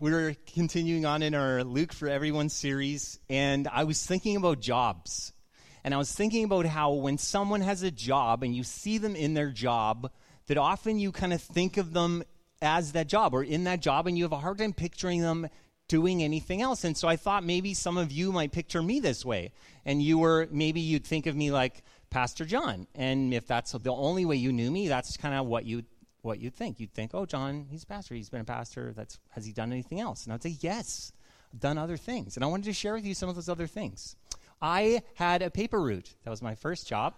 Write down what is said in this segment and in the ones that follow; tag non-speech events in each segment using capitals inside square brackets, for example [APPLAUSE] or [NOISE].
We're continuing on in our Luke for Everyone series, and I was thinking about jobs. And I was thinking about how when someone has a job and you see them in their job, that often you kind of think of them as that job or in that job, and you have a hard time picturing them doing anything else. And so I thought maybe some of you might picture me this way. And you were, maybe you'd think of me like Pastor John. And if that's the only way you knew me, that's kind of what you what you'd think. You'd think, oh, John, he's a pastor. He's been a pastor. That's, has he done anything else? And I'd say, yes, I've done other things. And I wanted to share with you some of those other things. I had a paper route. That was my first job.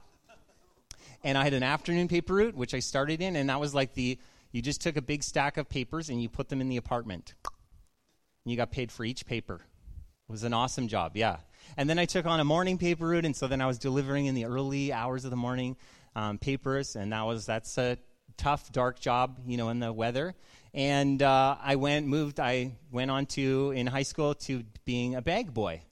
And I had an afternoon paper route, which I started in, and that was like the you just took a big stack of papers and you put them in the apartment. And you got paid for each paper. It was an awesome job, yeah. And then I took on a morning paper route, and so then I was delivering in the early hours of the morning um, papers, and that was that's a tough, dark job, you know, in the weather. And uh, I went, moved, I went on to, in high school, to being a bag boy.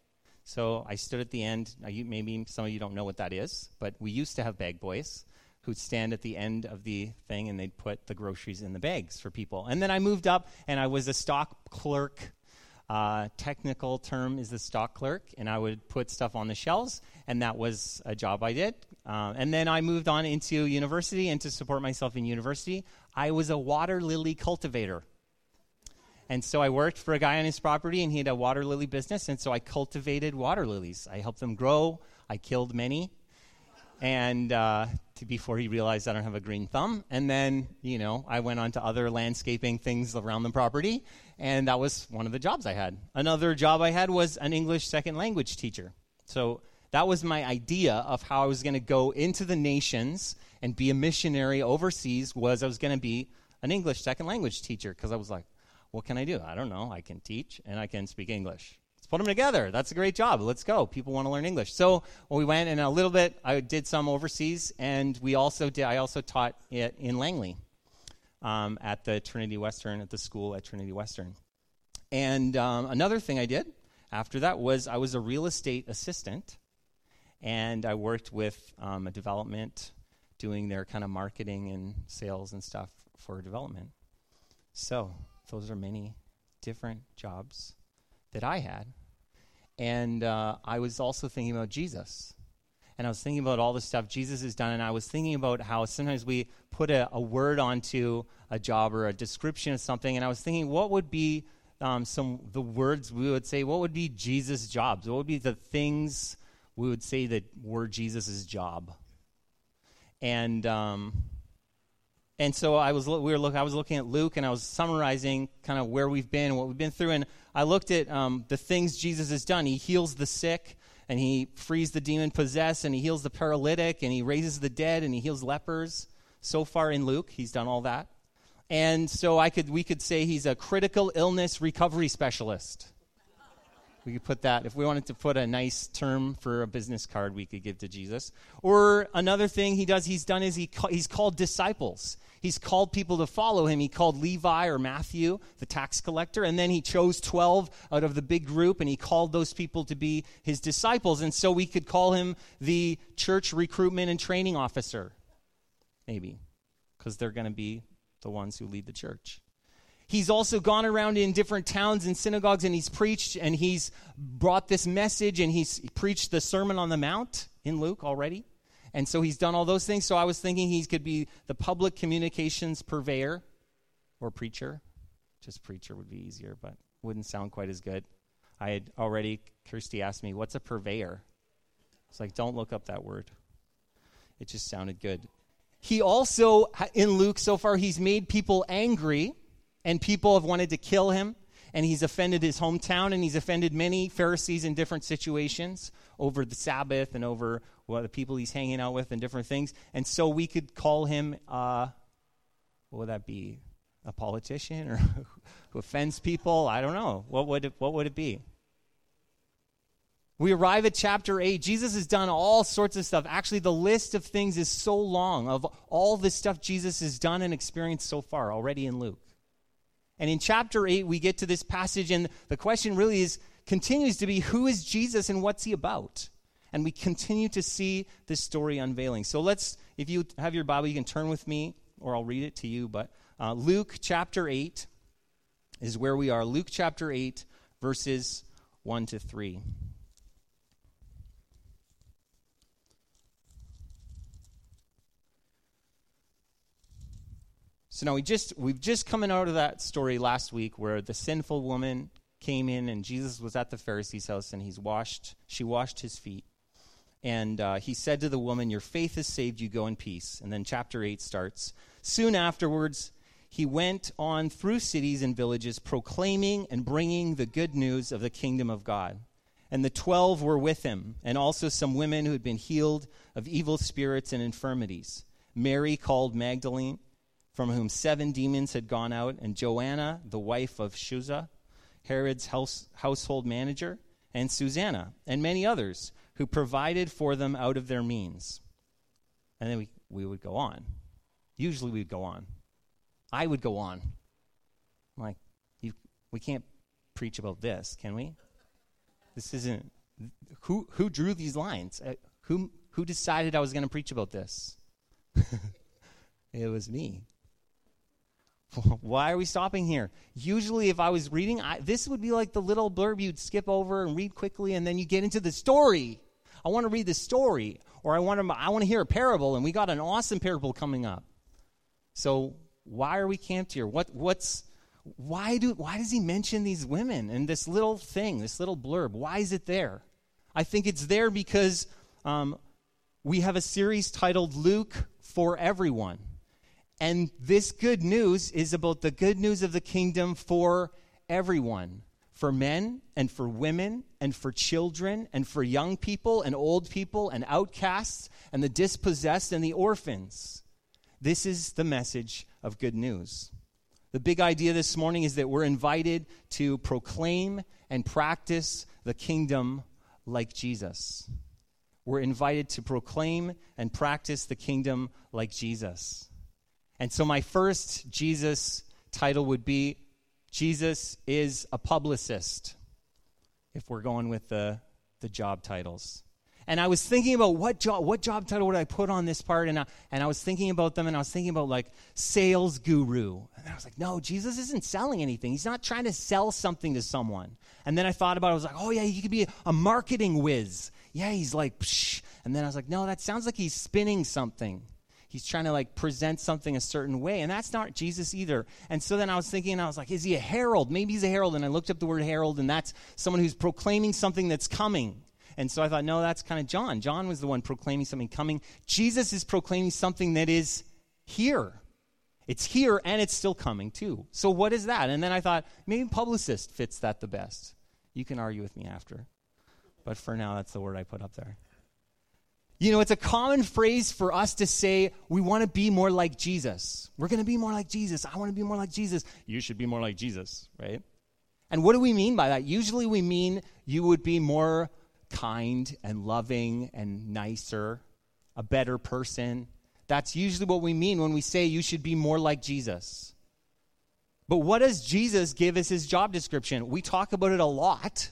So I stood at the end. You, maybe some of you don't know what that is, but we used to have bag boys who'd stand at the end of the thing and they'd put the groceries in the bags for people. And then I moved up and I was a stock clerk. Uh, technical term is the stock clerk, and I would put stuff on the shelves, and that was a job I did. Uh, and then I moved on into university, and to support myself in university, I was a water lily cultivator. And so I worked for a guy on his property, and he had a water lily business, and so I cultivated water lilies. I helped them grow. I killed many, and uh, to, before he realized I don't have a green thumb. And then, you know, I went on to other landscaping things around the property, and that was one of the jobs I had. Another job I had was an English second language teacher. So that was my idea of how I was going to go into the nations and be a missionary overseas was I was going to be an English second language teacher because I was like, what can I do? I don't know. I can teach and I can speak English. Put them together. That's a great job. Let's go. People want to learn English. So well, we went and a little bit. I did some overseas, and we also did. I also taught it in Langley um, at the Trinity Western at the school at Trinity Western. And um, another thing I did after that was I was a real estate assistant and I worked with um, a development doing their kind of marketing and sales and stuff for development. So, those are many different jobs that I had. And uh, I was also thinking about Jesus. And I was thinking about all the stuff Jesus has done. And I was thinking about how sometimes we put a, a word onto a job or a description of something. And I was thinking, what would be um, some the words we would say? What would be Jesus' jobs? What would be the things we would say that were Jesus' job. And um, and so I was we were look, I was looking at Luke and I was summarizing kind of where we've been, and what we've been through, and I looked at um, the things Jesus has done. He heals the sick, and he frees the demon possessed, and he heals the paralytic, and he raises the dead, and he heals lepers. So far in Luke, he's done all that. And so I could we could say he's a critical illness recovery specialist. We could put that, if we wanted to put a nice term for a business card, we could give to Jesus. Or another thing he does, he's done is he, he's called disciples. He's called people to follow him. He called Levi or Matthew, the tax collector, and then he chose 12 out of the big group and he called those people to be his disciples. And so we could call him the church recruitment and training officer, maybe, because they're going to be the ones who lead the church. He's also gone around in different towns and synagogues and he's preached and he's brought this message and he's preached the Sermon on the Mount in Luke already. And so he's done all those things. So I was thinking he could be the public communications purveyor or preacher. Just preacher would be easier, but wouldn't sound quite as good. I had already, Kirsty asked me, what's a purveyor? It's like, don't look up that word. It just sounded good. He also, in Luke so far, he's made people angry and people have wanted to kill him, and he's offended his hometown, and he's offended many Pharisees in different situations over the Sabbath and over well, the people he's hanging out with and different things. And so we could call him, uh, what would that be? A politician or [LAUGHS] who offends people? I don't know. What would it, what would it be? We arrive at chapter 8. Jesus has done all sorts of stuff. Actually, the list of things is so long of all the stuff Jesus has done and experienced so far already in Luke. And in chapter 8, we get to this passage, and the question really is continues to be who is Jesus and what's he about? And we continue to see this story unveiling. So let's, if you have your Bible, you can turn with me, or I'll read it to you. But uh, Luke chapter 8, is where we are. Luke chapter 8, verses 1 to 3. So now we just we've just coming out of that story last week where the sinful woman came in and Jesus was at the Pharisee's house and he's washed she washed his feet. And uh, he said to the woman, Your faith has saved you, go in peace. And then chapter 8 starts. Soon afterwards, he went on through cities and villages, proclaiming and bringing the good news of the kingdom of God. And the twelve were with him, and also some women who had been healed of evil spirits and infirmities Mary, called Magdalene from whom seven demons had gone out, and Joanna, the wife of Chuza, Herod's house, household manager, and Susanna, and many others who provided for them out of their means. And then we, we would go on. Usually we'd go on. I would go on. I'm like, you, we can't preach about this, can we? This isn't. Who, who drew these lines? Uh, who, who decided I was going to preach about this? [LAUGHS] it was me. [LAUGHS] Why are we stopping here? Usually, if I was reading, I, this would be like the little blurb you'd skip over and read quickly, and then you get into the story. I want to read the story, or I want to, I want to hear a parable, and we got an awesome parable coming up. So, why are we camped here? What, what's, why, do, why does he mention these women and this little thing, this little blurb? Why is it there? I think it's there because um, we have a series titled Luke for Everyone. And this good news is about the good news of the kingdom for everyone for men and for women and for children and for young people and old people and outcasts and the dispossessed and the orphans. This is the message of good news. The big idea this morning is that we're invited to proclaim and practice the kingdom like Jesus. We're invited to proclaim and practice the kingdom like Jesus. And so my first Jesus title would be Jesus is a publicist, if we're going with the, the job titles. And I was thinking about what job, what job title would I put on this part, and I, and I was thinking about them, and I was thinking about like sales guru. And I was like, no, Jesus isn't selling anything. He's not trying to sell something to someone. And then I thought about it. I was like, oh yeah, he could be a marketing whiz. Yeah, he's like, Psh. and then I was like, no, that sounds like he's spinning something he's trying to like present something a certain way and that's not jesus either. And so then i was thinking i was like is he a herald? Maybe he's a herald and i looked up the word herald and that's someone who's proclaiming something that's coming. And so i thought no that's kind of john. John was the one proclaiming something coming. Jesus is proclaiming something that is here. It's here and it's still coming too. So what is that? And then i thought maybe publicist fits that the best. You can argue with me after. But for now that's the word i put up there you know, it's a common phrase for us to say we want to be more like Jesus. We're going to be more like Jesus. I want to be more like Jesus. You should be more like Jesus, right? And what do we mean by that? Usually we mean you would be more kind and loving and nicer, a better person. That's usually what we mean when we say you should be more like Jesus. But what does Jesus give as his job description? We talk about it a lot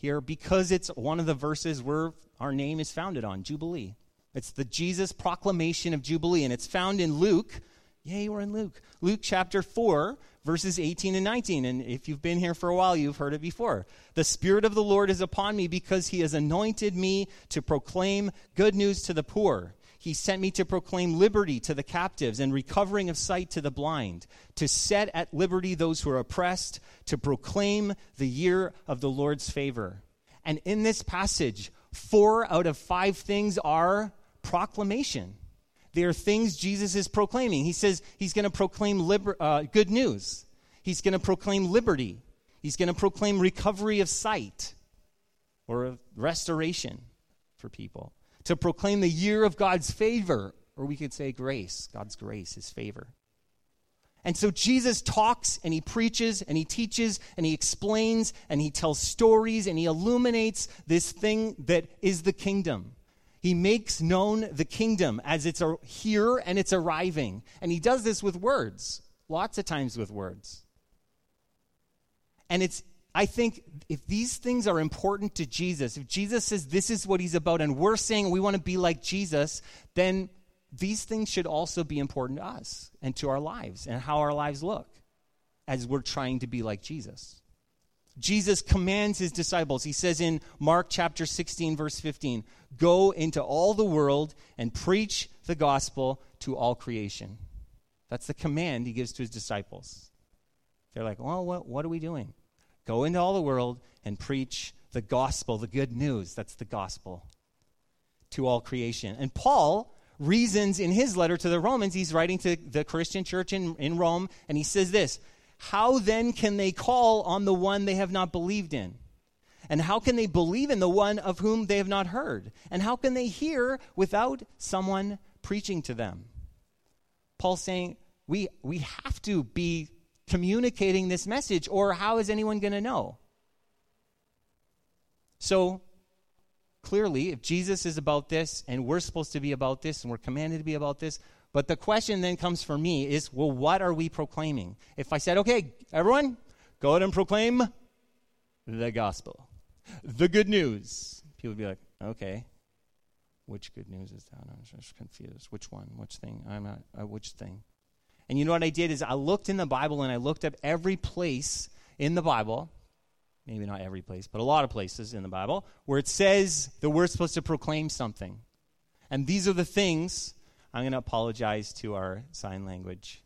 here because it's one of the verses we're our name is founded on Jubilee. It's the Jesus proclamation of Jubilee, and it's found in Luke. Yay, we're in Luke. Luke chapter 4, verses 18 and 19. And if you've been here for a while, you've heard it before. The Spirit of the Lord is upon me because he has anointed me to proclaim good news to the poor. He sent me to proclaim liberty to the captives and recovering of sight to the blind, to set at liberty those who are oppressed, to proclaim the year of the Lord's favor. And in this passage, four out of five things are proclamation. They are things Jesus is proclaiming. He says he's going to proclaim liber- uh, good news, he's going to proclaim liberty, he's going to proclaim recovery of sight or restoration for people, to proclaim the year of God's favor, or we could say grace, God's grace, his favor. And so Jesus talks and he preaches and he teaches and he explains and he tells stories and he illuminates this thing that is the kingdom. He makes known the kingdom as it's here and it's arriving. And he does this with words, lots of times with words. And it's, I think, if these things are important to Jesus, if Jesus says this is what he's about and we're saying we want to be like Jesus, then these things should also be important to us and to our lives and how our lives look. as we're trying to be like Jesus. Jesus commands his disciples. He says in Mark chapter 16, verse 15, Go into all the world and preach the gospel to all creation. That's the command he gives to his disciples. They're like, Well, what, what are we doing? Go into all the world and preach the gospel, the good news. That's the gospel to all creation. And Paul reasons in his letter to the Romans, he's writing to the Christian church in, in Rome, and he says this How then can they call on the one they have not believed in? And how can they believe in the one of whom they have not heard? And how can they hear without someone preaching to them? Paul's saying we, we have to be communicating this message, or how is anyone going to know? So, clearly, if Jesus is about this, and we're supposed to be about this, and we're commanded to be about this, but the question then comes for me is, well, what are we proclaiming? If I said, okay, everyone, go out and proclaim the gospel, the good news, people would be like, okay, which good news is that? I'm just confused. Which one? Which thing? I'm not, uh, which thing? And you know what I did is I looked in the Bible and I looked up every place in the Bible maybe not every place, but a lot of places in the Bible, where it says that we're supposed to proclaim something. And these are the things, I'm going to apologize to our sign language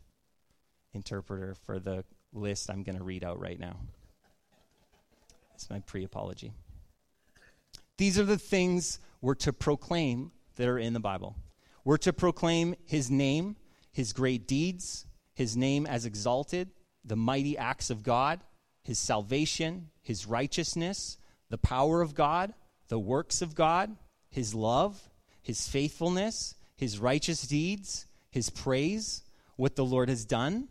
interpreter for the list I'm going to read out right now. It's my pre apology. These are the things we're to proclaim that are in the Bible. We're to proclaim his name, his great deeds, his name as exalted, the mighty acts of God, his salvation, his righteousness, the power of God, the works of God, his love, his faithfulness, his righteous deeds, his praise, what the Lord has done,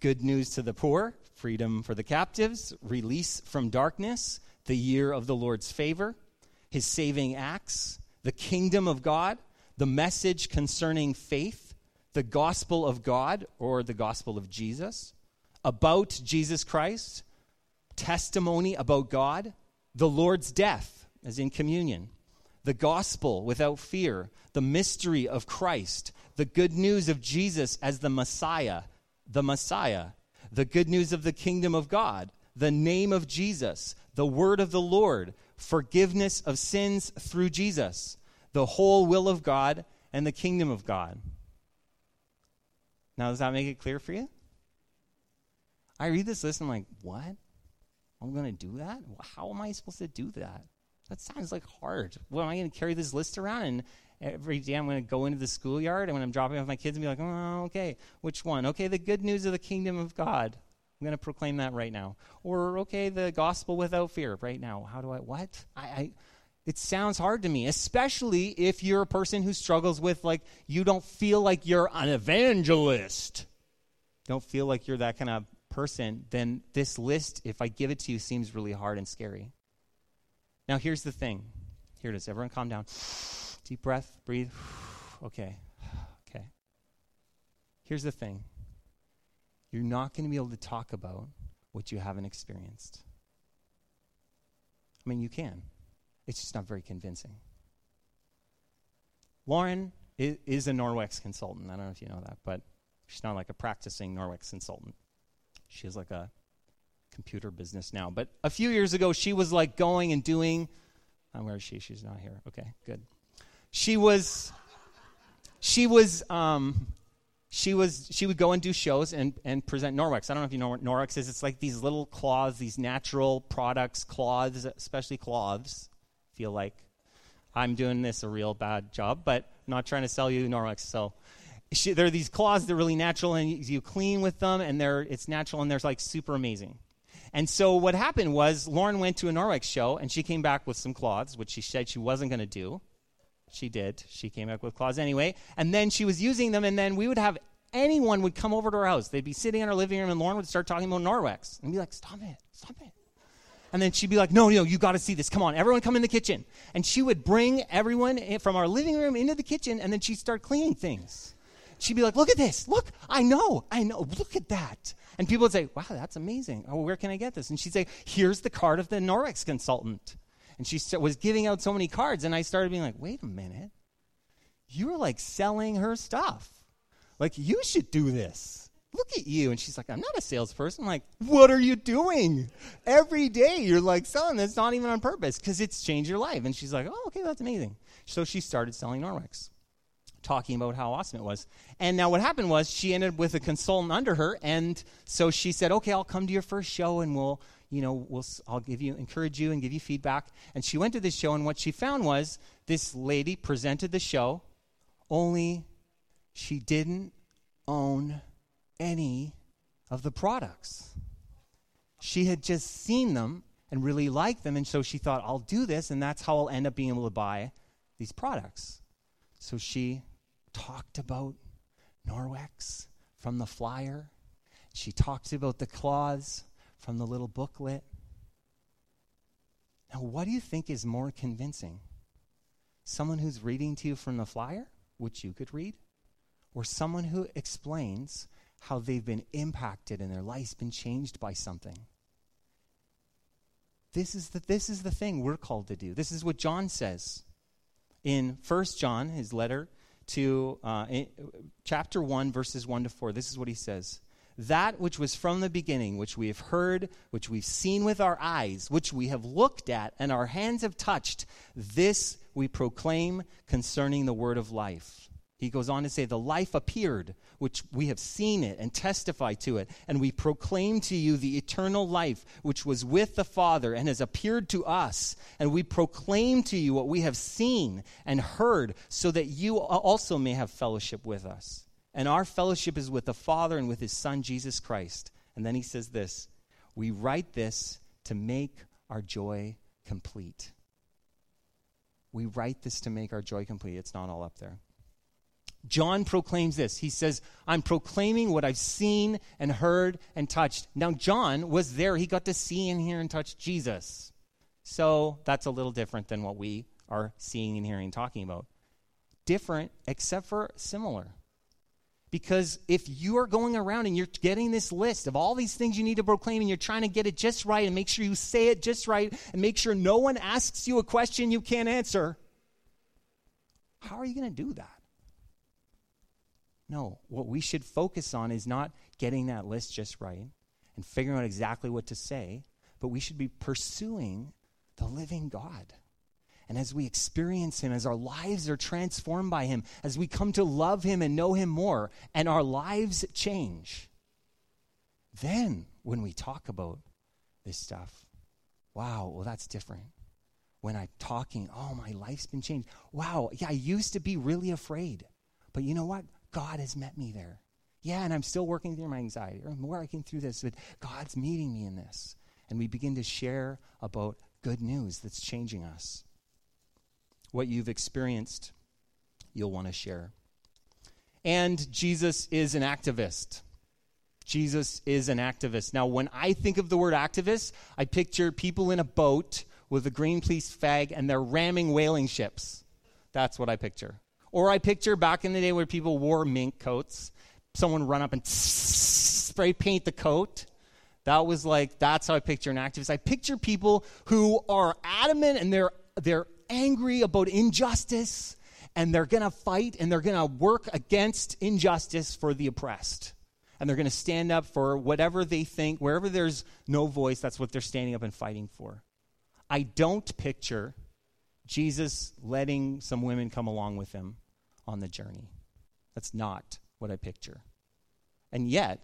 good news to the poor, freedom for the captives, release from darkness, the year of the Lord's favor, his saving acts, the kingdom of God, the message concerning faith, the gospel of God or the gospel of Jesus, about Jesus Christ, testimony about God, the Lord's death, as in communion, the gospel without fear, the mystery of Christ, the good news of Jesus as the Messiah, the Messiah, the good news of the kingdom of God, the name of Jesus, the word of the Lord, forgiveness of sins through Jesus, the whole will of God, and the kingdom of God. Now, does that make it clear for you? I read this list and I'm like, what? I'm going to do that? How am I supposed to do that? That sounds like hard. Well, am I going to carry this list around and every day I'm going to go into the schoolyard and when I'm dropping off my kids and be like, oh, okay, which one? Okay, the good news of the kingdom of God. I'm going to proclaim that right now. Or, okay, the gospel without fear right now. How do I, what? I, I it sounds hard to me, especially if you're a person who struggles with, like, you don't feel like you're an evangelist. Don't feel like you're that kind of person, then this list, if I give it to you, seems really hard and scary. Now, here's the thing. Here it is. Everyone calm down. Deep breath, breathe. [SIGHS] Okay. [SIGHS] Okay. Here's the thing you're not going to be able to talk about what you haven't experienced. I mean, you can, it's just not very convincing. Lauren is a Norwex consultant. I don't know if you know that, but she's not like a practicing Norwex consultant. She has like a computer business now. But a few years ago, she was like going and doing. Oh, where is she? She's not here. Okay, good. She was. She was. Um, she was. She would go and do shows and and present Norwex. I don't know if you know what Norwex is. It's like these little cloths, these natural products, cloths, especially cloths. Feel like I'm doing this a real bad job, but I'm not trying to sell you Norwex. So she, there are these claws that are really natural, and you, clean with them, and they're it's natural, and they're like super amazing. And so what happened was Lauren went to a Norwex show, and she came back with some cloths, which she said she wasn't going to do. She did. She came back with claws anyway, and then she was using them, and then we would have anyone would come over to our house. They'd be sitting in our living room, and Lauren would start talking about Norwex, and be like, "Stop it, stop it." And then she'd be like, no, no, you got to see this. Come on, everyone come in the kitchen. And she would bring everyone from our living room into the kitchen, and then she'd start cleaning things she'd be like, Look at this. Look, I know, I know. Look at that. And people would say, Wow, that's amazing. Oh, where can I get this? And she'd say, Here's the card of the Norwex consultant. And she was giving out so many cards, and I started being like, Wait a minute. You're like selling her stuff. Like, you should do this. Look at you. And she's like, I'm not a salesperson. I'm like, what are you doing? Every day you're like selling this, not even on purpose, because it's changed your life. And she's like, oh, okay, that's amazing. So she started selling Norwex, talking about how awesome it was. And now what happened was she ended up with a consultant under her. And so she said, okay, I'll come to your first show and we'll, you know, we'll, I'll give you, encourage you and give you feedback. And she went to this show. And what she found was this lady presented the show, only she didn't own any of the products. She had just seen them and really liked them, and so she thought, I'll do this, and that's how I'll end up being able to buy these products. So she talked about Norwex from the flyer. She talked about the clause from the little booklet. Now, what do you think is more convincing? Someone who's reading to you from the flyer, which you could read, or someone who explains how they've been impacted and their life's been changed by something. This is the, this is the thing we're called to do. This is what John says in 1 John, his letter to uh, chapter 1, verses 1 to 4. This is what he says That which was from the beginning, which we have heard, which we've seen with our eyes, which we have looked at, and our hands have touched, this we proclaim concerning the word of life. He goes on to say, The life appeared, which we have seen it and testify to it, and we proclaim to you the eternal life which was with the Father and has appeared to us. And we proclaim to you what we have seen and heard, so that you also may have fellowship with us. And our fellowship is with the Father and with his Son, Jesus Christ. And then he says this We write this to make our joy complete. We write this to make our joy complete. It's not all up there. John proclaims this. He says, I'm proclaiming what I've seen and heard and touched. Now, John was there. He got to see and hear and touch Jesus. So that's a little different than what we are seeing and hearing and talking about. Different, except for similar. Because if you are going around and you're getting this list of all these things you need to proclaim and you're trying to get it just right and make sure you say it just right and make sure no one asks you a question you can't answer, how are you going to do that? No, what we should focus on is not getting that list just right and figuring out exactly what to say, but we should be pursuing the living God. And as we experience Him, as our lives are transformed by Him, as we come to love Him and know Him more, and our lives change, then when we talk about this stuff, wow, well, that's different. When I'm talking, oh, my life's been changed. Wow, yeah, I used to be really afraid. But you know what? God has met me there. Yeah, and I'm still working through my anxiety, I'm working through this, but God's meeting me in this. And we begin to share about good news that's changing us. What you've experienced, you'll want to share. And Jesus is an activist. Jesus is an activist. Now, when I think of the word activist, I picture people in a boat with a Greenpeace flag and they're ramming whaling ships. That's what I picture. Or I picture back in the day where people wore mink coats, someone run up and [LAUGHS] spray paint the coat. That was like, that's how I picture an activist. I picture people who are adamant and they're, they're angry about injustice and they're going to fight and they're going to work against injustice for the oppressed. And they're going to stand up for whatever they think, wherever there's no voice, that's what they're standing up and fighting for. I don't picture Jesus letting some women come along with him on the journey. That's not what I picture. And yet,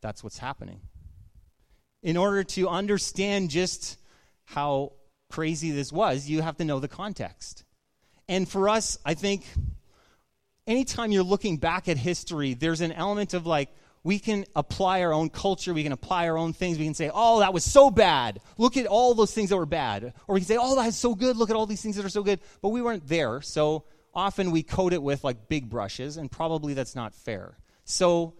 that's what's happening. In order to understand just how crazy this was, you have to know the context. And for us, I think anytime you're looking back at history, there's an element of like, we can apply our own culture, we can apply our own things. We can say, oh, that was so bad. Look at all those things that were bad. Or we can say, oh, that's so good. Look at all these things that are so good. But we weren't there. So often we coat it with like big brushes, and probably that's not fair. So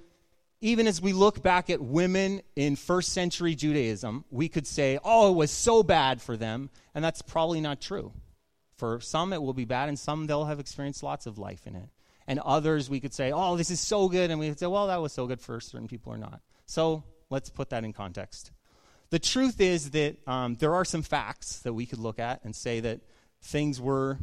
even as we look back at women in first century Judaism, we could say, oh, it was so bad for them. And that's probably not true. For some, it will be bad, and some, they'll have experienced lots of life in it and others we could say, oh, this is so good, and we would say, well, that was so good for certain people or not. So let's put that in context. The truth is that um, there are some facts that we could look at and say that things were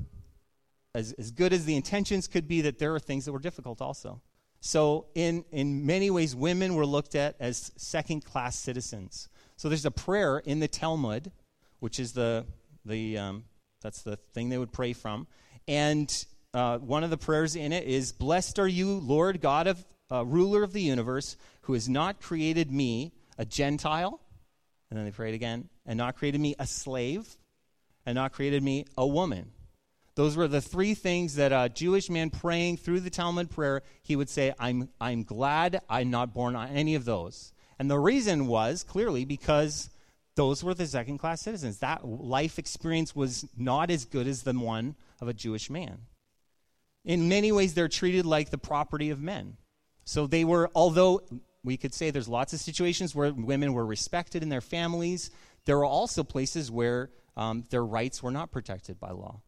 as, as good as the intentions could be, that there are things that were difficult also. So, in, in many ways, women were looked at as second class citizens. So, there's a prayer in the Talmud, which is the, the um, that's the thing they would pray from. And uh, one of the prayers in it is Blessed are you, Lord God of, uh, ruler of the universe, who has not created me, a Gentile. And then they prayed again, and not created me a slave, and not created me a woman. Those were the three things that a Jewish man praying through the Talmud prayer, he would say, I'm, I'm glad I'm not born on any of those. And the reason was clearly because those were the second class citizens. That life experience was not as good as the one of a Jewish man. In many ways, they're treated like the property of men. So they were, although we could say there's lots of situations where women were respected in their families, there were also places where um, their rights were not protected by law.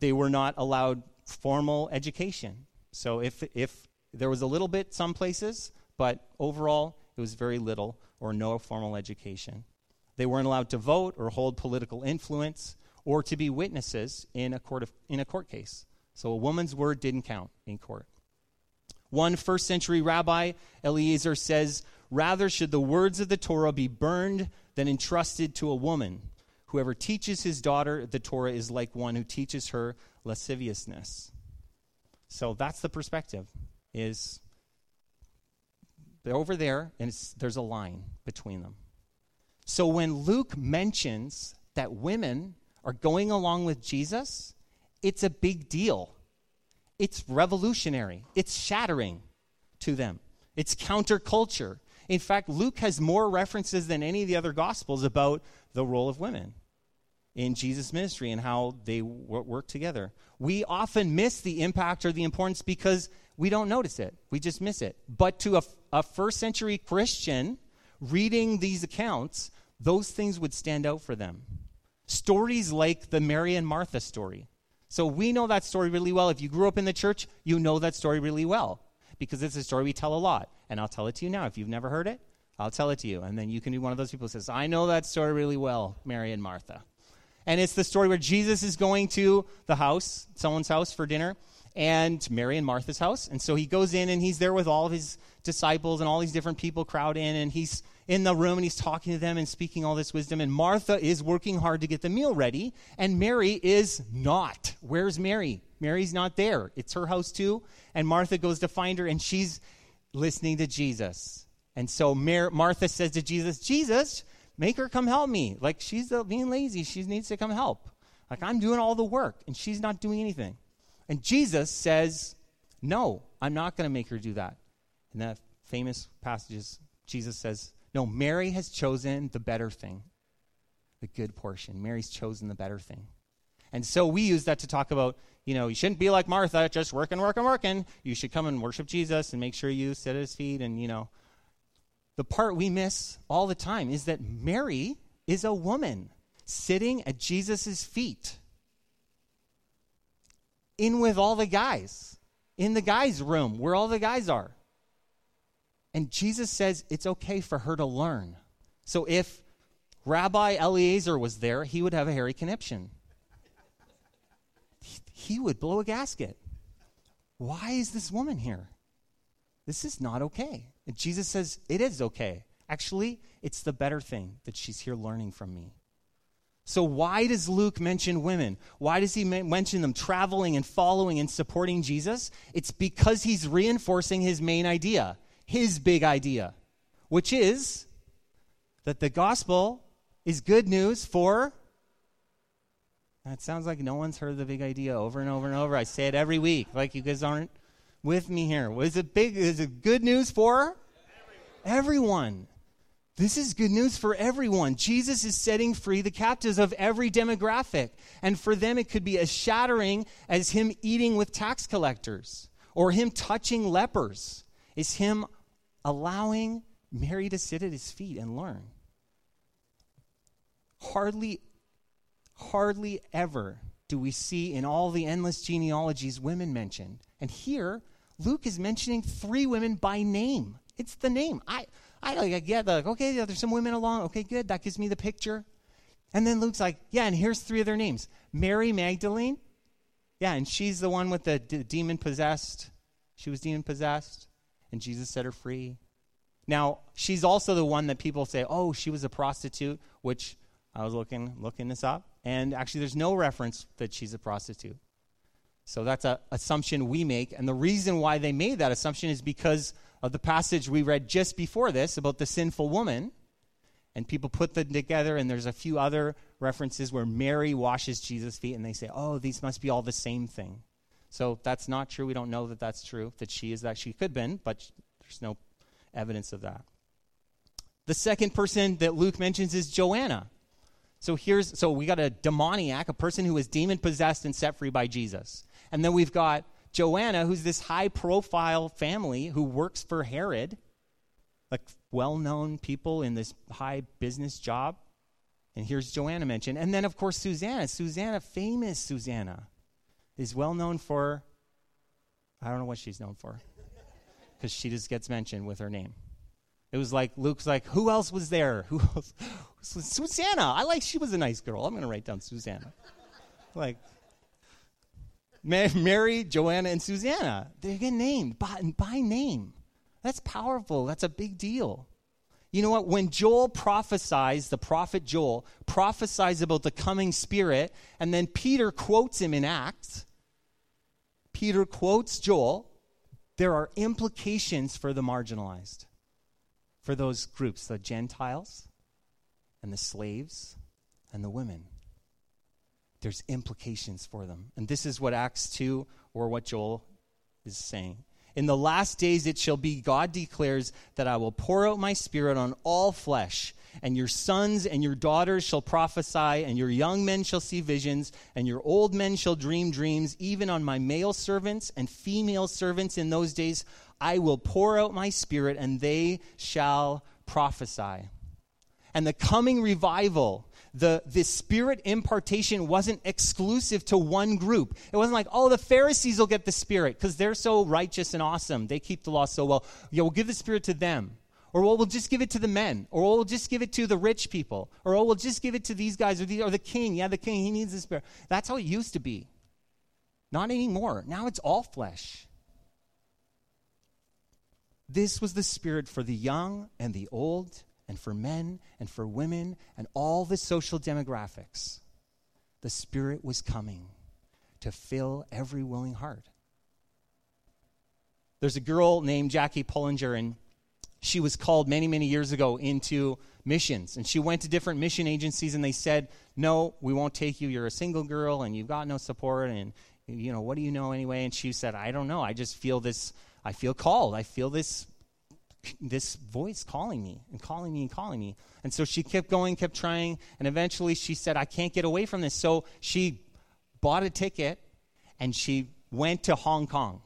They were not allowed formal education. So if, if there was a little bit some places, but overall it was very little or no formal education. They weren't allowed to vote or hold political influence or to be witnesses in a court, of, in a court case. So a woman's word didn't count in court. One first century rabbi, Eliezer, says, Rather should the words of the Torah be burned than entrusted to a woman. Whoever teaches his daughter the Torah is like one who teaches her lasciviousness. So that's the perspective. Is they're over there, and there's a line between them. So when Luke mentions that women are going along with Jesus, it's a big deal. It's revolutionary. It's shattering to them. It's counterculture. In fact, Luke has more references than any of the other gospels about the role of women in Jesus' ministry and how they work together. We often miss the impact or the importance because we don't notice it. We just miss it. But to a, a first century Christian reading these accounts, those things would stand out for them. Stories like the Mary and Martha story. So we know that story really well. If you grew up in the church, you know that story really well because it's a story we tell a lot. And I'll tell it to you now. If you've never heard it, I'll tell it to you. And then you can be one of those people who says, I know that story really well, Mary and Martha. And it's the story where Jesus is going to the house, someone's house for dinner, and Mary and Martha's house. And so he goes in and he's there with all of his disciples and all these different people crowd in and he's in the room and he's talking to them and speaking all this wisdom and Martha is working hard to get the meal ready and Mary is not. Where's Mary? Mary's not there. It's her house too and Martha goes to find her and she's listening to Jesus. And so Mar- Martha says to Jesus, "Jesus, Make her come help me. Like she's being lazy. She needs to come help. Like I'm doing all the work and she's not doing anything. And Jesus says, No, I'm not going to make her do that. In that famous passages, Jesus says, No, Mary has chosen the better thing, the good portion. Mary's chosen the better thing. And so we use that to talk about, you know, you shouldn't be like Martha, just working, working, working. You should come and worship Jesus and make sure you sit at his feet and, you know, the part we miss all the time is that Mary is a woman sitting at Jesus' feet, in with all the guys, in the guys' room where all the guys are. And Jesus says it's okay for her to learn. So if Rabbi Eliezer was there, he would have a hairy conniption. He would blow a gasket. Why is this woman here? This is not okay. And Jesus says, It is okay. Actually, it's the better thing that she's here learning from me. So, why does Luke mention women? Why does he mention them traveling and following and supporting Jesus? It's because he's reinforcing his main idea, his big idea, which is that the gospel is good news for. That sounds like no one's heard the big idea over and over and over. I say it every week, like you guys aren't with me here. Was it big? Is it good news for everyone? This is good news for everyone. Jesus is setting free the captives of every demographic. And for them, it could be as shattering as him eating with tax collectors or him touching lepers, is him allowing Mary to sit at his feet and learn. Hardly, hardly ever do we see in all the endless genealogies women mentioned. And here, Luke is mentioning three women by name. It's the name. I, I like, get like, okay, yeah, there's some women along. Okay, good. That gives me the picture. And then Luke's like, yeah, and here's three of their names Mary Magdalene. Yeah, and she's the one with the d- demon possessed. She was demon possessed, and Jesus set her free. Now, she's also the one that people say, oh, she was a prostitute, which I was looking looking this up, and actually there's no reference that she's a prostitute. So that's an assumption we make, and the reason why they made that assumption is because of the passage we read just before this about the sinful woman. And people put them together, and there's a few other references where Mary washes Jesus' feet, and they say, oh, these must be all the same thing. So that's not true. We don't know that that's true, that she is that. She could have been, but there's no evidence of that. The second person that Luke mentions is Joanna. So here's so we got a demoniac, a person who was demon possessed and set free by Jesus. And then we've got Joanna, who's this high profile family who works for Herod, like well known people in this high business job. And here's Joanna mentioned. And then, of course, Susanna. Susanna, famous Susanna, is well known for, I don't know what she's known for, because she just gets mentioned with her name. It was like, Luke's like, who else was there? Who else? [LAUGHS] Susanna. I like, she was a nice girl. I'm to write down Susanna. like, Mary, Joanna, and Susanna. They get named by, by name. That's powerful. That's a big deal. You know what? When Joel prophesies, the prophet Joel prophesies about the coming Spirit, and then Peter quotes him in Acts, Peter quotes Joel, there are implications for the marginalized, for those groups, the Gentiles and the slaves and the women there's implications for them. And this is what Acts 2 or what Joel is saying. In the last days it shall be, God declares, that I will pour out my spirit on all flesh, and your sons and your daughters shall prophesy, and your young men shall see visions, and your old men shall dream dreams. Even on my male servants and female servants in those days, I will pour out my spirit, and they shall prophesy. And the coming revival the, the spirit impartation wasn't exclusive to one group. It wasn't like, oh, the Pharisees will get the spirit because they're so righteous and awesome. They keep the law so well. Yeah, we'll give the spirit to them. Or well, we'll just give it to the men. Or we'll just give it to the rich people. Or oh, we'll just give it to these guys or, or the king. Yeah, the king, he needs the spirit. That's how it used to be. Not anymore. Now it's all flesh. This was the spirit for the young and the old and for men and for women and all the social demographics. The Spirit was coming to fill every willing heart. There's a girl named Jackie Pullinger, and she was called many, many years ago into missions. And she went to different mission agencies, and they said, No, we won't take you. You're a single girl, and you've got no support. And, you know, what do you know anyway? And she said, I don't know. I just feel this, I feel called. I feel this this voice calling me and calling me and calling me. And so she kept going, kept trying, and eventually she said, I can't get away from this. So she bought a ticket and she went to Hong Kong.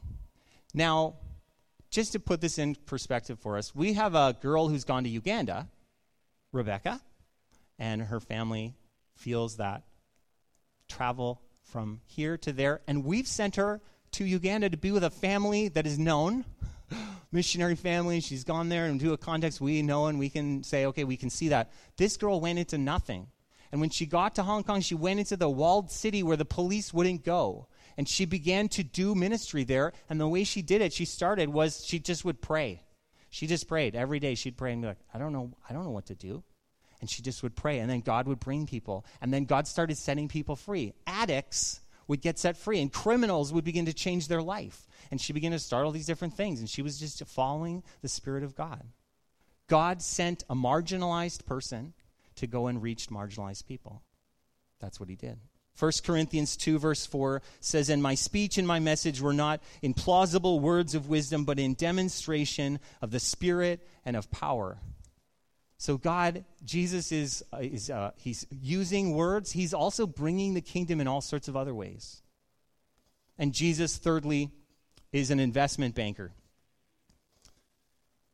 Now, just to put this in perspective for us, we have a girl who's gone to Uganda, Rebecca, and her family feels that travel from here to there. And we've sent her to Uganda to be with a family that is known [LAUGHS] missionary family. She's gone there and into a context we know and we can say, okay, we can see that. This girl went into nothing. And when she got to Hong Kong, she went into the walled city where the police wouldn't go. And she began to do ministry there. And the way she did it, she started was she just would pray. She just prayed every day. She'd pray and be like, I don't know, I don't know what to do. And she just would pray. And then God would bring people. And then God started setting people free. Addicts would get set free, and criminals would begin to change their life and she began to start all these different things, and she was just following the Spirit of God. God sent a marginalized person to go and reach marginalized people. That's what he did. 1 Corinthians 2, verse 4 says, And my speech and my message were not in plausible words of wisdom, but in demonstration of the Spirit and of power. So, God, Jesus is, uh, is uh, he's using words. He's also bringing the kingdom in all sorts of other ways. And Jesus, thirdly, is an investment banker.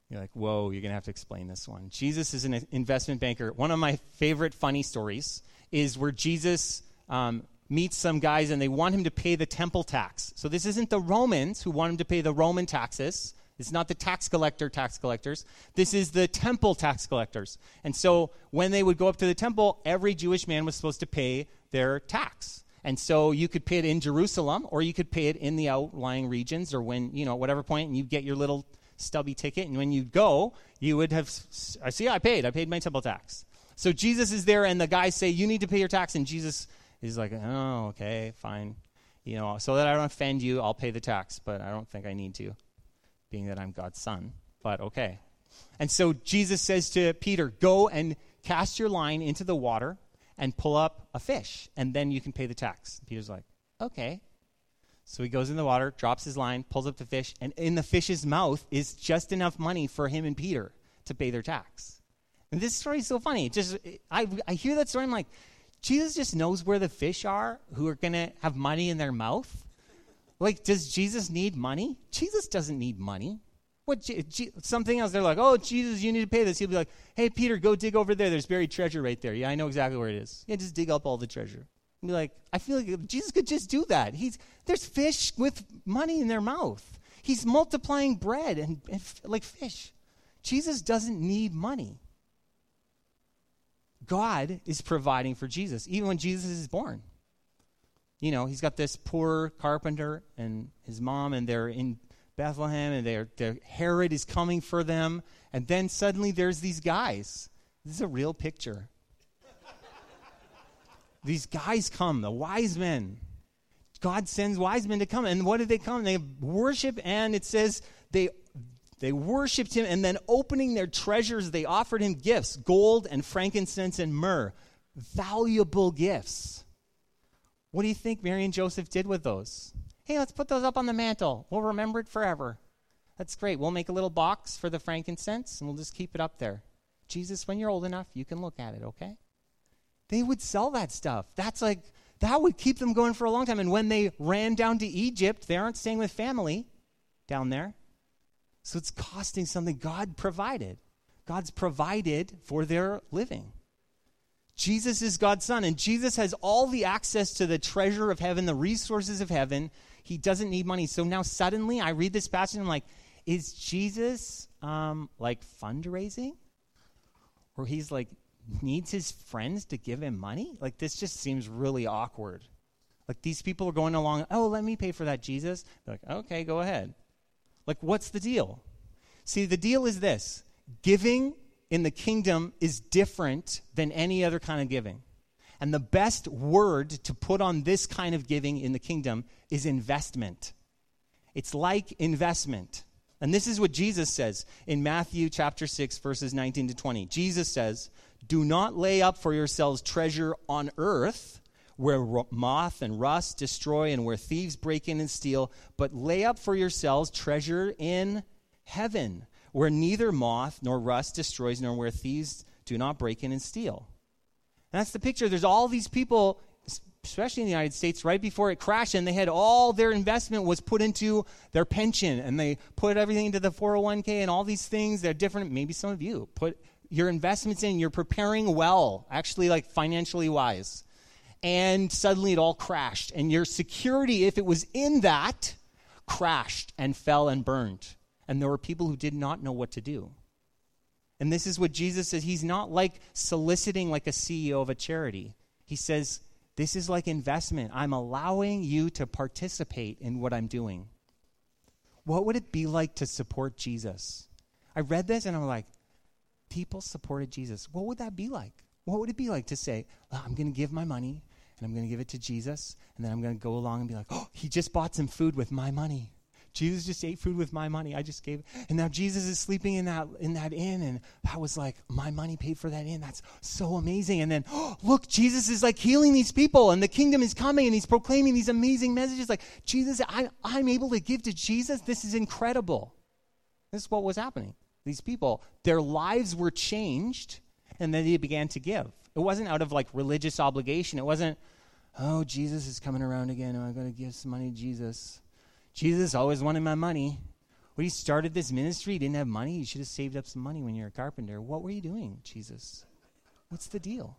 You're like, whoa, you're going to have to explain this one. Jesus is an investment banker. One of my favorite funny stories is where Jesus um, meets some guys and they want him to pay the temple tax. So this isn't the Romans who want him to pay the Roman taxes. It's not the tax collector tax collectors. This is the temple tax collectors. And so when they would go up to the temple, every Jewish man was supposed to pay their tax. And so you could pay it in Jerusalem or you could pay it in the outlying regions or when, you know, whatever point and you get your little stubby ticket. And when you go, you would have, I see, I paid. I paid my temple tax. So Jesus is there and the guys say, you need to pay your tax. And Jesus is like, oh, okay, fine. You know, so that I don't offend you, I'll pay the tax, but I don't think I need to, being that I'm God's son. But okay. And so Jesus says to Peter, go and cast your line into the water and pull up a fish, and then you can pay the tax. Peter's like, okay. So he goes in the water, drops his line, pulls up the fish, and in the fish's mouth is just enough money for him and Peter to pay their tax. And this story is so funny. Just I, I hear that story, I'm like, Jesus just knows where the fish are who are going to have money in their mouth. Like, does Jesus need money? Jesus doesn't need money. What something else? They're like, oh, Jesus, you need to pay this. He'll be like, hey, Peter, go dig over there. There's buried treasure right there. Yeah, I know exactly where it is. Yeah, just dig up all the treasure. And be like, I feel like Jesus could just do that. He's there's fish with money in their mouth. He's multiplying bread and, and like fish. Jesus doesn't need money. God is providing for Jesus, even when Jesus is born. You know, he's got this poor carpenter and his mom, and they're in Bethlehem, and they're, they're, Herod is coming for them. And then suddenly there's these guys. This is a real picture. [LAUGHS] these guys come, the wise men. God sends wise men to come. And what did they come? They worship, and it says they they worshiped him, and then opening their treasures, they offered him gifts gold and frankincense and myrrh. Valuable gifts. What do you think Mary and Joseph did with those? Hey, let's put those up on the mantle. We'll remember it forever. That's great. We'll make a little box for the frankincense and we'll just keep it up there. Jesus, when you're old enough, you can look at it, okay? They would sell that stuff. That's like, that would keep them going for a long time. And when they ran down to Egypt, they aren't staying with family down there. So it's costing something God provided. God's provided for their living. Jesus is God's son, and Jesus has all the access to the treasure of heaven, the resources of heaven. He doesn't need money. So now suddenly I read this passage and I'm like, is Jesus um, like fundraising? Or he's like needs his friends to give him money? Like this just seems really awkward. Like these people are going along, oh, let me pay for that, Jesus. They're like, okay, go ahead. Like, what's the deal? See, the deal is this giving in the kingdom is different than any other kind of giving. And the best word to put on this kind of giving in the kingdom is investment. It's like investment. And this is what Jesus says in Matthew chapter 6 verses 19 to 20. Jesus says, "Do not lay up for yourselves treasure on earth where moth and rust destroy and where thieves break in and steal, but lay up for yourselves treasure in heaven, where neither moth nor rust destroys, nor where thieves do not break in and steal. And that's the picture. There's all these people, especially in the United States, right before it crashed, and they had all their investment was put into their pension, and they put everything into the 401k and all these things. They're different. Maybe some of you put your investments in. You're preparing well, actually, like financially wise and suddenly it all crashed. And your security, if it was in that, crashed and fell and burned. And there were people who did not know what to do. And this is what Jesus says. He's not like soliciting like a CEO of a charity. He says, This is like investment. I'm allowing you to participate in what I'm doing. What would it be like to support Jesus? I read this and I'm like, people supported Jesus. What would that be like? What would it be like to say, I'm going to give my money and I'm going to give it to Jesus, and then I'm going to go along and be like, oh, he just bought some food with my money. Jesus just ate food with my money. I just gave. And now Jesus is sleeping in that in that inn and that was like my money paid for that inn. That's so amazing. And then oh, [GASPS] look, Jesus is like healing these people and the kingdom is coming and he's proclaiming these amazing messages like Jesus, I, I'm able to give to Jesus. This is incredible. This is what was happening. These people, their lives were changed and then they began to give. It wasn't out of like religious obligation. It wasn't, oh, Jesus is coming around again. Oh, I'm going to give some money to Jesus. Jesus always wanted my money. When he started this ministry, he didn't have money. You should have saved up some money when you're a carpenter. What were you doing, Jesus? What's the deal?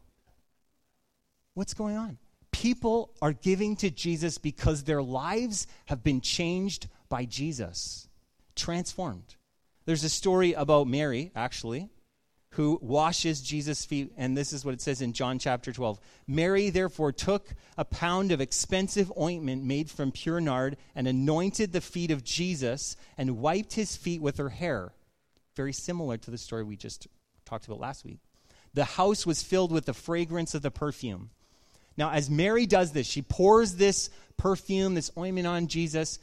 What's going on? People are giving to Jesus because their lives have been changed by Jesus, transformed. There's a story about Mary, actually, who washes Jesus' feet. And this is what it says in John chapter 12. Mary therefore took a pound of expensive ointment made from pure nard and anointed the feet of Jesus and wiped his feet with her hair. Very similar to the story we just talked about last week. The house was filled with the fragrance of the perfume. Now, as Mary does this, she pours this perfume, this ointment on Jesus.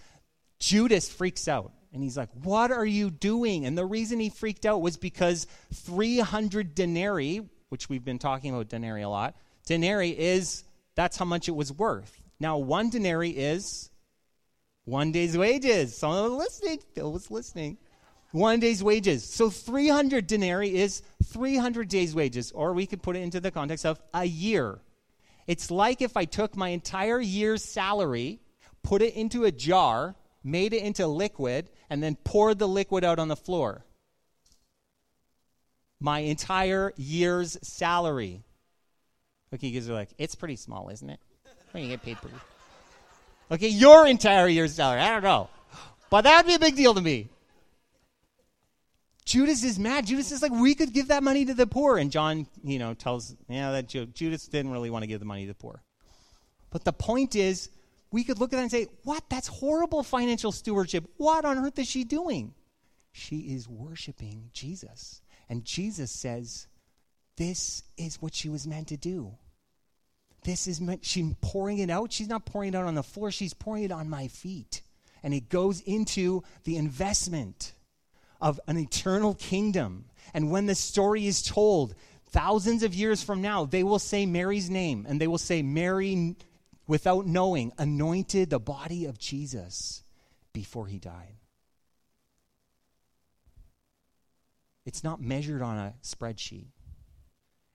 Judas freaks out. And he's like, What are you doing? And the reason he freaked out was because 300 denarii, which we've been talking about denarii a lot, denarii is, that's how much it was worth. Now, one denarii is one day's wages. Someone was listening. Phil was listening. One day's wages. So 300 denarii is 300 days' wages, or we could put it into the context of a year. It's like if I took my entire year's salary, put it into a jar, made it into liquid, and then poured the liquid out on the floor. My entire year's salary. Okay, you guys are like, it's pretty small, isn't it? When you get paid pretty. [LAUGHS] Okay, your entire year's salary. I don't know. But that would be a big deal to me. Judas is mad. Judas is like, we could give that money to the poor. And John, you know, tells, yeah, that Judas didn't really want to give the money to the poor. But the point is, we could look at that and say, What? That's horrible financial stewardship. What on earth is she doing? She is worshiping Jesus. And Jesus says, This is what she was meant to do. This is meant, she's pouring it out. She's not pouring it out on the floor, she's pouring it on my feet. And it goes into the investment of an eternal kingdom. And when the story is told, thousands of years from now, they will say Mary's name and they will say, Mary without knowing, anointed the body of Jesus before he died. It's not measured on a spreadsheet,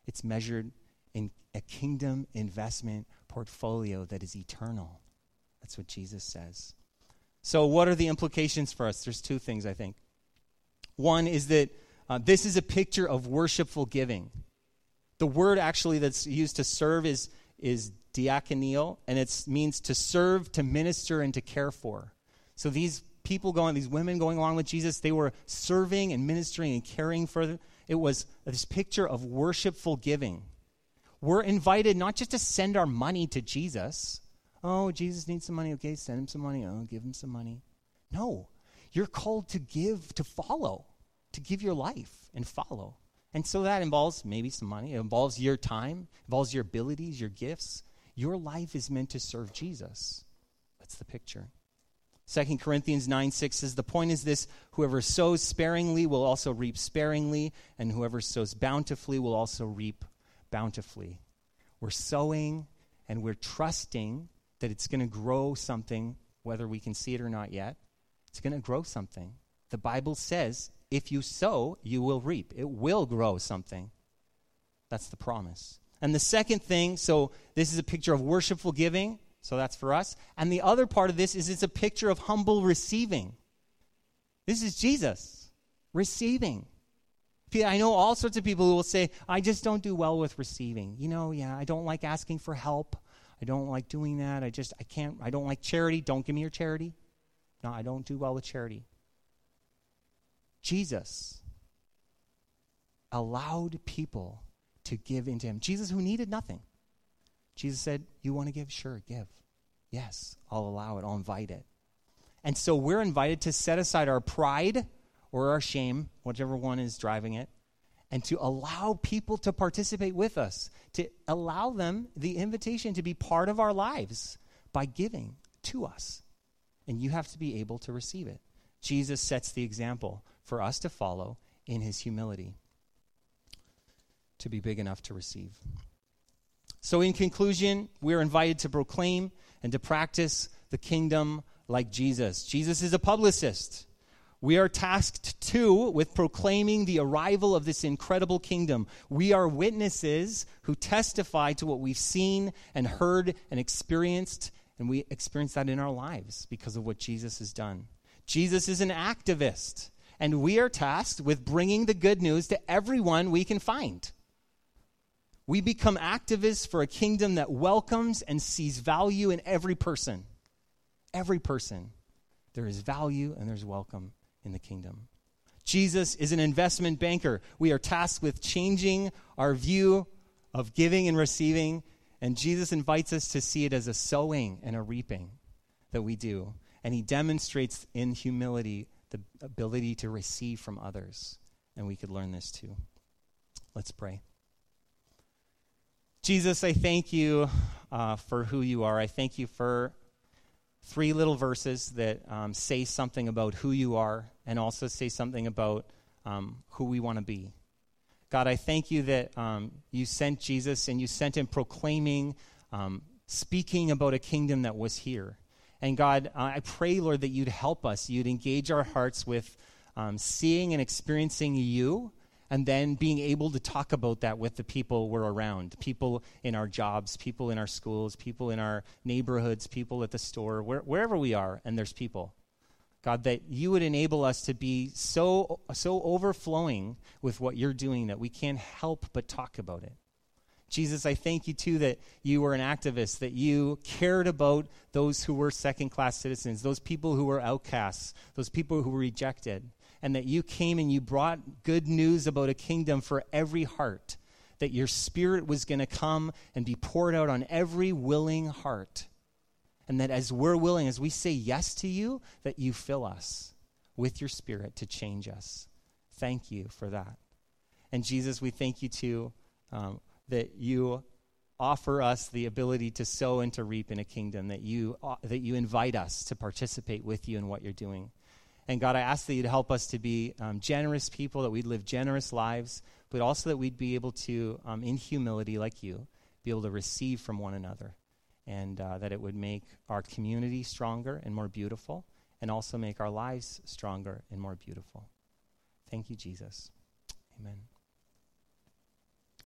it's measured in a kingdom investment portfolio that is eternal. That's what Jesus says. So, what are the implications for us? There's two things, I think. One is that uh, this is a picture of worshipful giving. The word actually that's used to serve is, is diakoneo, and it means to serve, to minister, and to care for. So these people going, these women going along with Jesus, they were serving and ministering and caring for them. It was this picture of worshipful giving. We're invited not just to send our money to Jesus. Oh, Jesus needs some money. Okay, send him some money. Oh, give him some money. No, you're called to give, to follow, to give your life and follow. And so that involves maybe some money. It involves your time, involves your abilities, your gifts. Your life is meant to serve Jesus. That's the picture. 2 Corinthians 9 6 says, The point is this whoever sows sparingly will also reap sparingly, and whoever sows bountifully will also reap bountifully. We're sowing and we're trusting that it's going to grow something, whether we can see it or not yet. It's going to grow something. The Bible says, if you sow, you will reap. It will grow something. That's the promise. And the second thing, so this is a picture of worshipful giving, so that's for us. And the other part of this is it's a picture of humble receiving. This is Jesus receiving. I know all sorts of people who will say, I just don't do well with receiving. You know, yeah, I don't like asking for help. I don't like doing that. I just, I can't, I don't like charity. Don't give me your charity. No, I don't do well with charity. Jesus allowed people to give into him. Jesus, who needed nothing. Jesus said, You want to give? Sure, give. Yes, I'll allow it, I'll invite it. And so we're invited to set aside our pride or our shame, whichever one is driving it, and to allow people to participate with us, to allow them the invitation to be part of our lives by giving to us. And you have to be able to receive it. Jesus sets the example for us to follow in his humility to be big enough to receive. So, in conclusion, we are invited to proclaim and to practice the kingdom like Jesus. Jesus is a publicist. We are tasked too with proclaiming the arrival of this incredible kingdom. We are witnesses who testify to what we've seen and heard and experienced, and we experience that in our lives because of what Jesus has done. Jesus is an activist, and we are tasked with bringing the good news to everyone we can find. We become activists for a kingdom that welcomes and sees value in every person. Every person. There is value and there's welcome in the kingdom. Jesus is an investment banker. We are tasked with changing our view of giving and receiving, and Jesus invites us to see it as a sowing and a reaping that we do. And he demonstrates in humility the ability to receive from others. And we could learn this too. Let's pray. Jesus, I thank you uh, for who you are. I thank you for three little verses that um, say something about who you are and also say something about um, who we want to be. God, I thank you that um, you sent Jesus and you sent him proclaiming, um, speaking about a kingdom that was here. And God, uh, I pray, Lord, that you'd help us. You'd engage our hearts with um, seeing and experiencing you and then being able to talk about that with the people we're around people in our jobs, people in our schools, people in our neighborhoods, people at the store, where, wherever we are, and there's people. God, that you would enable us to be so, so overflowing with what you're doing that we can't help but talk about it. Jesus, I thank you too that you were an activist, that you cared about those who were second class citizens, those people who were outcasts, those people who were rejected and that you came and you brought good news about a kingdom for every heart, that your spirit was going to come and be poured out on every willing heart. And that as we're willing, as we say yes to you, that you fill us with your spirit to change us. Thank you for that. And Jesus, we thank you too um, that you offer us the ability to sow and to reap in a kingdom, that you, uh, that you invite us to participate with you in what you're doing. And God, I ask that you'd help us to be um, generous people, that we'd live generous lives, but also that we'd be able to, um, in humility like you, be able to receive from one another. And uh, that it would make our community stronger and more beautiful, and also make our lives stronger and more beautiful. Thank you, Jesus. Amen.